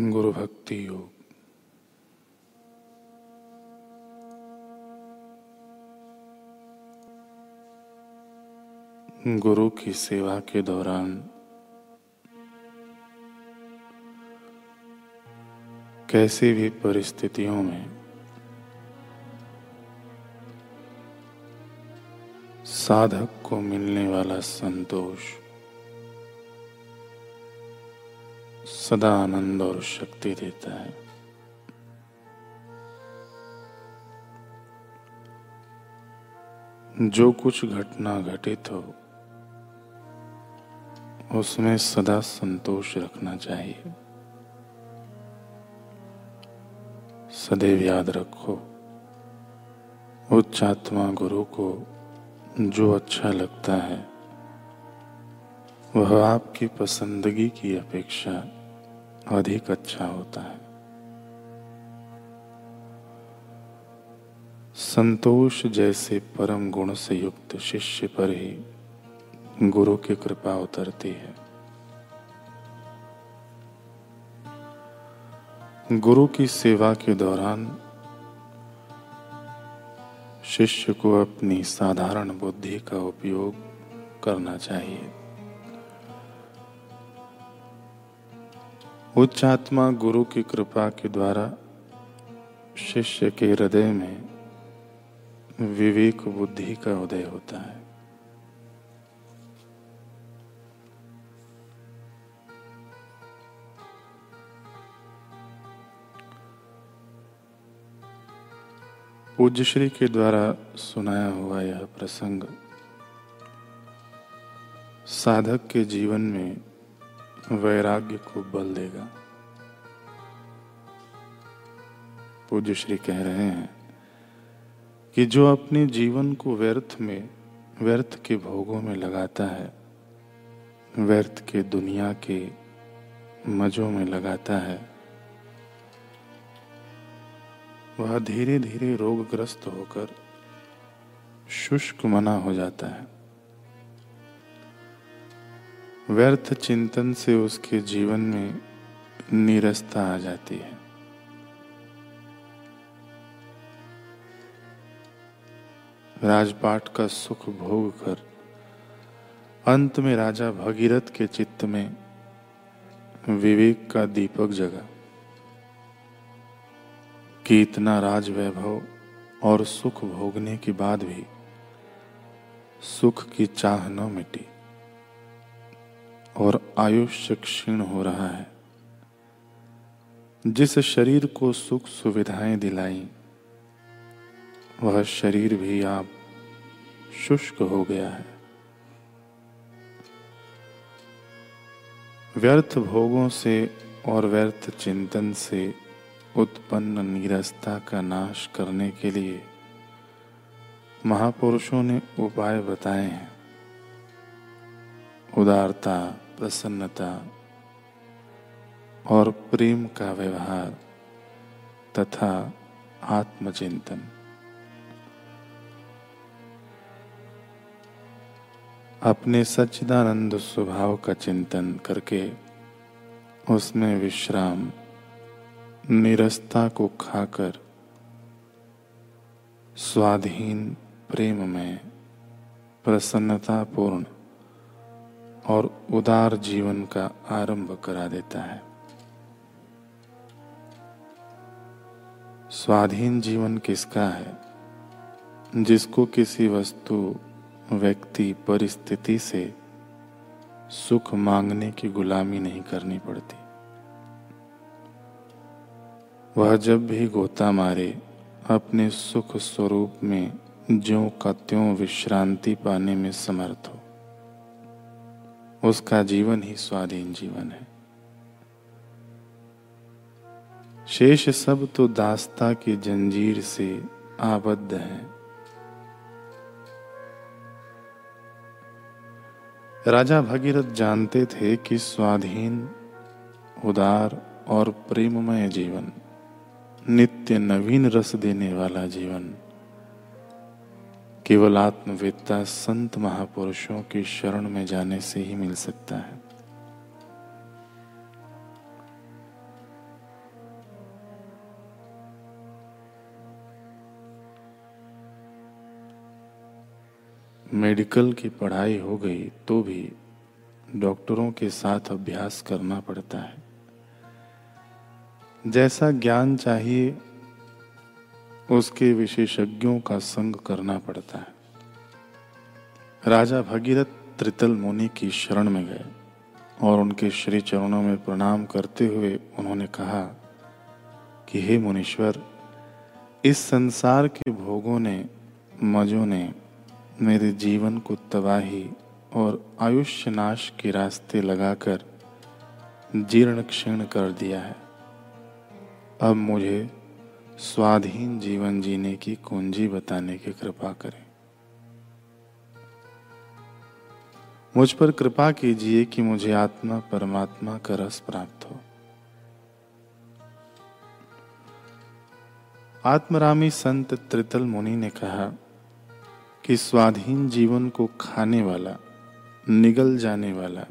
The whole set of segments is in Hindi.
गुरु भक्ति योग। गुरु की सेवा के दौरान कैसी भी परिस्थितियों में साधक को मिलने वाला संतोष सदा आनंद और शक्ति देता है। जो कुछ घटना घटित हो, उसमें सदा संतोष रखना चाहिए। सदैव याद रखो, उच्च आत्मा गुरु को जो अच्छा लगता है, वह आपकी पसंदगी की अपेक्षा अधिक अच्छा होता है। संतोष जैसे परम गुण से युक्त शिष्य पर ही गुरु की कृपा उतरती है। गुरु की सेवा के दौरान शिष्य को अपनी साधारण बुद्धि का उपयोग करना चाहिए। उच्च आत्मा गुरु की कृपा के द्वारा शिष्य के हृदय में विवेक बुद्धि का उदय होता है। पूज्य श्री के द्वारा सुनाया हुआ यह प्रसंग साधक के जीवन में वैराग्य को बल देगा। पूज्य श्री कह रहे हैं कि जो अपने जीवन को व्यर्थ में, व्यर्थ के भोगों में लगाता है, व्यर्थ के दुनिया के मजों में लगाता है, वह धीरे धीरे रोगग्रस्त होकर शुष्क मना हो जाता है। व्यर्थ चिंतन से उसके जीवन में नीरसता आ जाती है। राजपाट का सुख भोग कर अंत में राजा भगीरथ के चित्त में विवेक का दीपक जगा। कि इतना राज वैभव और सुख भोगने के बाद भी सुख की चाह न मिटी। और आयुष्य क्षीण हो रहा है। जिस शरीर को सुख सुविधाएँ दिलाई, वह शरीर भी आप शुष्क हो गया है। व्यर्थ भोगों से और व्यर्थ चिंतन से उत्पन्न नीरसता का नाश करने के लिए महापुरुषों ने उपाय बताए हैं। उदारता प्रसन्नता और प्रेम का व्यवहार तथा आत्मचिंतन। अपने सच्चिदानंद स्वभाव का चिंतन करके उसमें विश्राम, निरस्ता को खाकर स्वाधीन प्रेम में प्रसन्नतापूर्ण और उदार जीवन का आरंभ करा देता है। स्वाधीन जीवन किसका है? जिसको किसी वस्तु, व्यक्ति, परिस्थिति से सुख मांगने की गुलामी नहीं करनी पड़ती। वह जब भी गोता मारे, अपने सुख स्वरूप में ज्यो का त्यों विश्रांति पाने में समर्थ हो। उसका जीवन ही स्वाधीन जीवन है। शेष सब तो दास्ता की जंजीर से आबद्ध है। राजा भगीरथ जानते थे कि स्वाधीन, उदार और प्रेममय जीवन, नित्य नवीन रस देने वाला जीवन। केवल आत्मवेदता संत महापुरुषों के शरण में जाने से ही मिल सकता है। मेडिकल की पढ़ाई हो गई तो भी डॉक्टरों के साथ अभ्यास करना पड़ता है। जैसा ज्ञान चाहिए उसके विशेषज्ञों का संग करना पड़ता है। राजा भगीरथ त्रितल मुनि की शरण में गए और उनके श्री चरणों में प्रणाम करते हुए उन्होंने कहा कि हे मुनीश्वर, इस संसार के भोगों ने, मजों ने मेरे जीवन को तबाही और आयुष्य नाश के रास्ते लगाकर जीर्ण क्षीण कर दिया है। अब मुझे स्वाधीन जीवन जीने की कुंजी बताने की कृपा करें। मुझ पर कृपा कीजिए कि मुझे आत्मा परमात्मा का रस प्राप्त हो। आत्मरामी संत त्रितल मुनि ने कहा कि स्वाधीन जीवन को खाने वाला, निगल जाने वाला,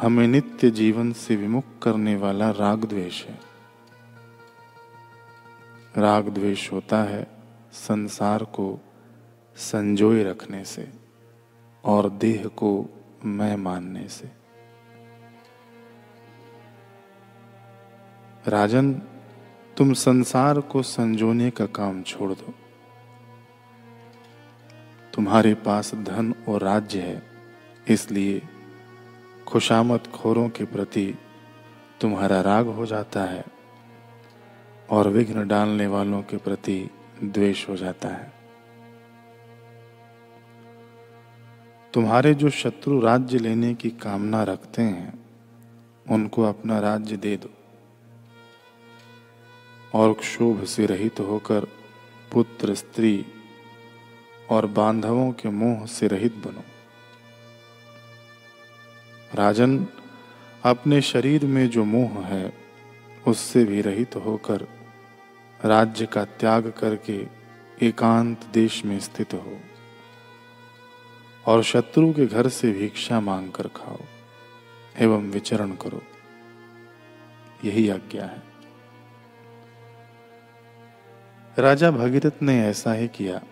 हमें नित्य जीवन से विमुख करने वाला राग द्वेष है। राग द्वेष होता है संसार को संजोए रखने से और देह को मैं मानने से। राजन, तुम संसार को संजोने का काम छोड़ दो। तुम्हारे पास धन और राज्य है, इसलिए खुशामत खोरों के प्रति तुम्हारा राग हो जाता है। और विघ्न डालने वालों के प्रति द्वेष हो जाता है। तुम्हारे जो शत्रु राज्य लेने की कामना रखते हैं, उनको अपना राज्य दे दो। और क्षोभ से रहित होकर पुत्र, स्त्री और बांधवों के मोह से रहित बनो। राजन, अपने शरीर में जो मोह है, उससे भी रहित होकर राज्य का त्याग करके एकांत देश में स्थित हो और शत्रु के घर से भिक्षा मांग कर खाओ एवं विचरण करो। यही आज्ञा है। राजा भगीरथ ने ऐसा ही किया।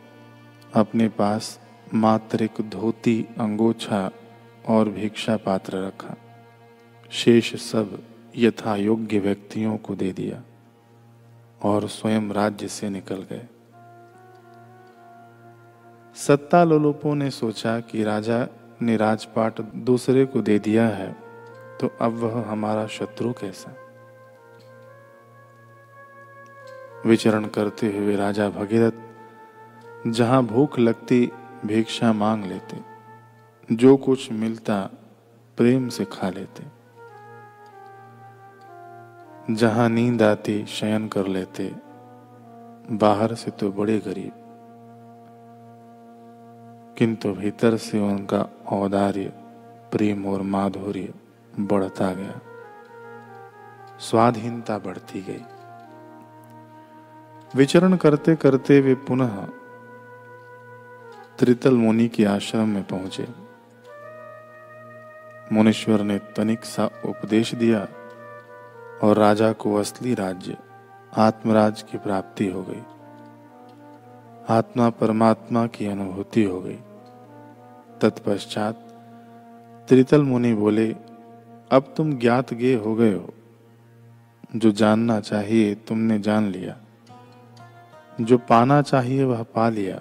अपने पास मात्र एक धोती, अंगोछा और भिक्षा पात्र रखा। शेष सब यथा योग्य व्यक्तियों को दे दिया। और स्वयं राज्य से निकल गए। सत्ता लोलोपों ने सोचा कि राजा ने राजपाट दूसरे को दे दिया है तो अब वह हमारा शत्रु कैसा? विचरण करते हुए राजा भगीरथ, जहाँ भूख लगती भिक्षा मांग लेते, जो कुछ मिलता प्रेम से खा लेते। जहाँ नींद आती शयन कर लेते, बाहर से तो बड़े गरीब। किंतु भीतर से उनका औदार्य, प्रेम और माधुर्य बढ़ता गया। स्वाधीनता बढ़ती गई। विचरण करते करते वे पुनः त्रितल मुनि के आश्रम में पहुँचे। मुनीश्वर ने तनिक सा उपदेश दिया और राजा को असली राज्य, आत्मराज की प्राप्ति हो गई। आत्मा परमात्मा की अनुभूति हो गई। तत्पश्चात त्रितल मुनि बोले, अब तुम ज्ञात गे हो गए हो। जो जानना चाहिए तुमने जान लिया। जो पाना चाहिए वह पा लिया।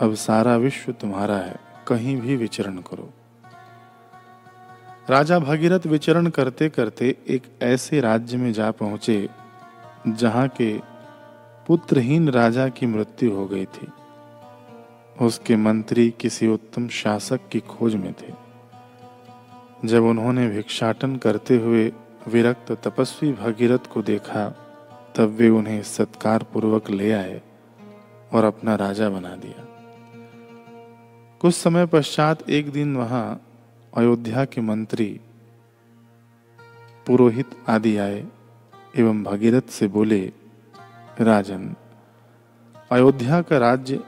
अब सारा विश्व तुम्हारा है। कहीं भी विचरण करो। राजा भगीरथ विचरण करते करते एक ऐसे राज्य में जा पहुँचे, जहाँ के पुत्रहीन राजा की मृत्यु हो गई थी। उसके मंत्री किसी उत्तम शासक की खोज में थे। जब उन्होंने भिक्षाटन करते हुए विरक्त तपस्वी भगीरथ को देखा, तब वे उन्हें सत्कार पूर्वक ले आए और अपना राजा बना दिया। कुछ समय पश्चात एक दिन वहाँ अयोध्या के मंत्री, पुरोहित आदि आए एवं भगीरथ से बोले, राजन, अयोध्या का राज्य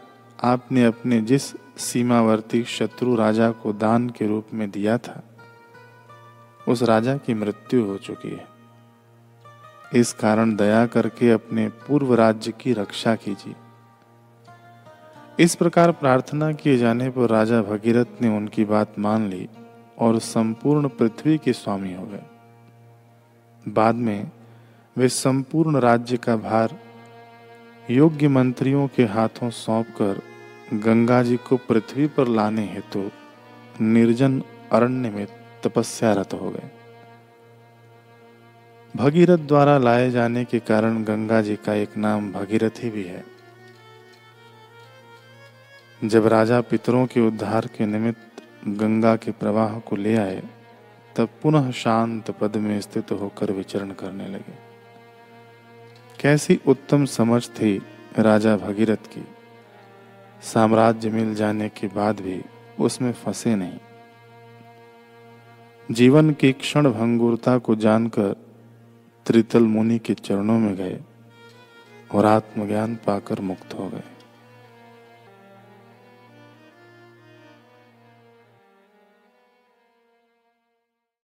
आपने अपने जिस सीमावर्ती शत्रु राजा को दान के रूप में दिया था, उस राजा की मृत्यु हो चुकी है। इस कारण दया करके अपने पूर्व राज्य की रक्षा कीजिए। इस प्रकार प्रार्थना किए जाने पर राजा भगीरथ ने उनकी बात मान ली। और संपूर्ण पृथ्वी के स्वामी हो गए। बाद में वे संपूर्ण राज्य का भार योग्य मंत्रियों के हाथों सौंपकर गंगा जी को पृथ्वी पर लाने हेतु निर्जन अरण्य में तपस्यारत हो गए। भगीरथ द्वारा लाए जाने के कारण गंगा जी का एक नाम भगीरथी भी है। जब राजा पितरों के उद्धार के निमित्त गंगा के प्रवाह को ले आए, तब पुनः शांत पद में स्थित होकर विचरण करने लगे। कैसी उत्तम समझ थी राजा भगीरथ की। साम्राज्य मिल जाने के बाद भी उसमें फंसे नहीं। जीवन की क्षण भंगुरता को जानकर त्रितल मुनि के चरणों में गए और आत्मज्ञान पाकर मुक्त हो गए।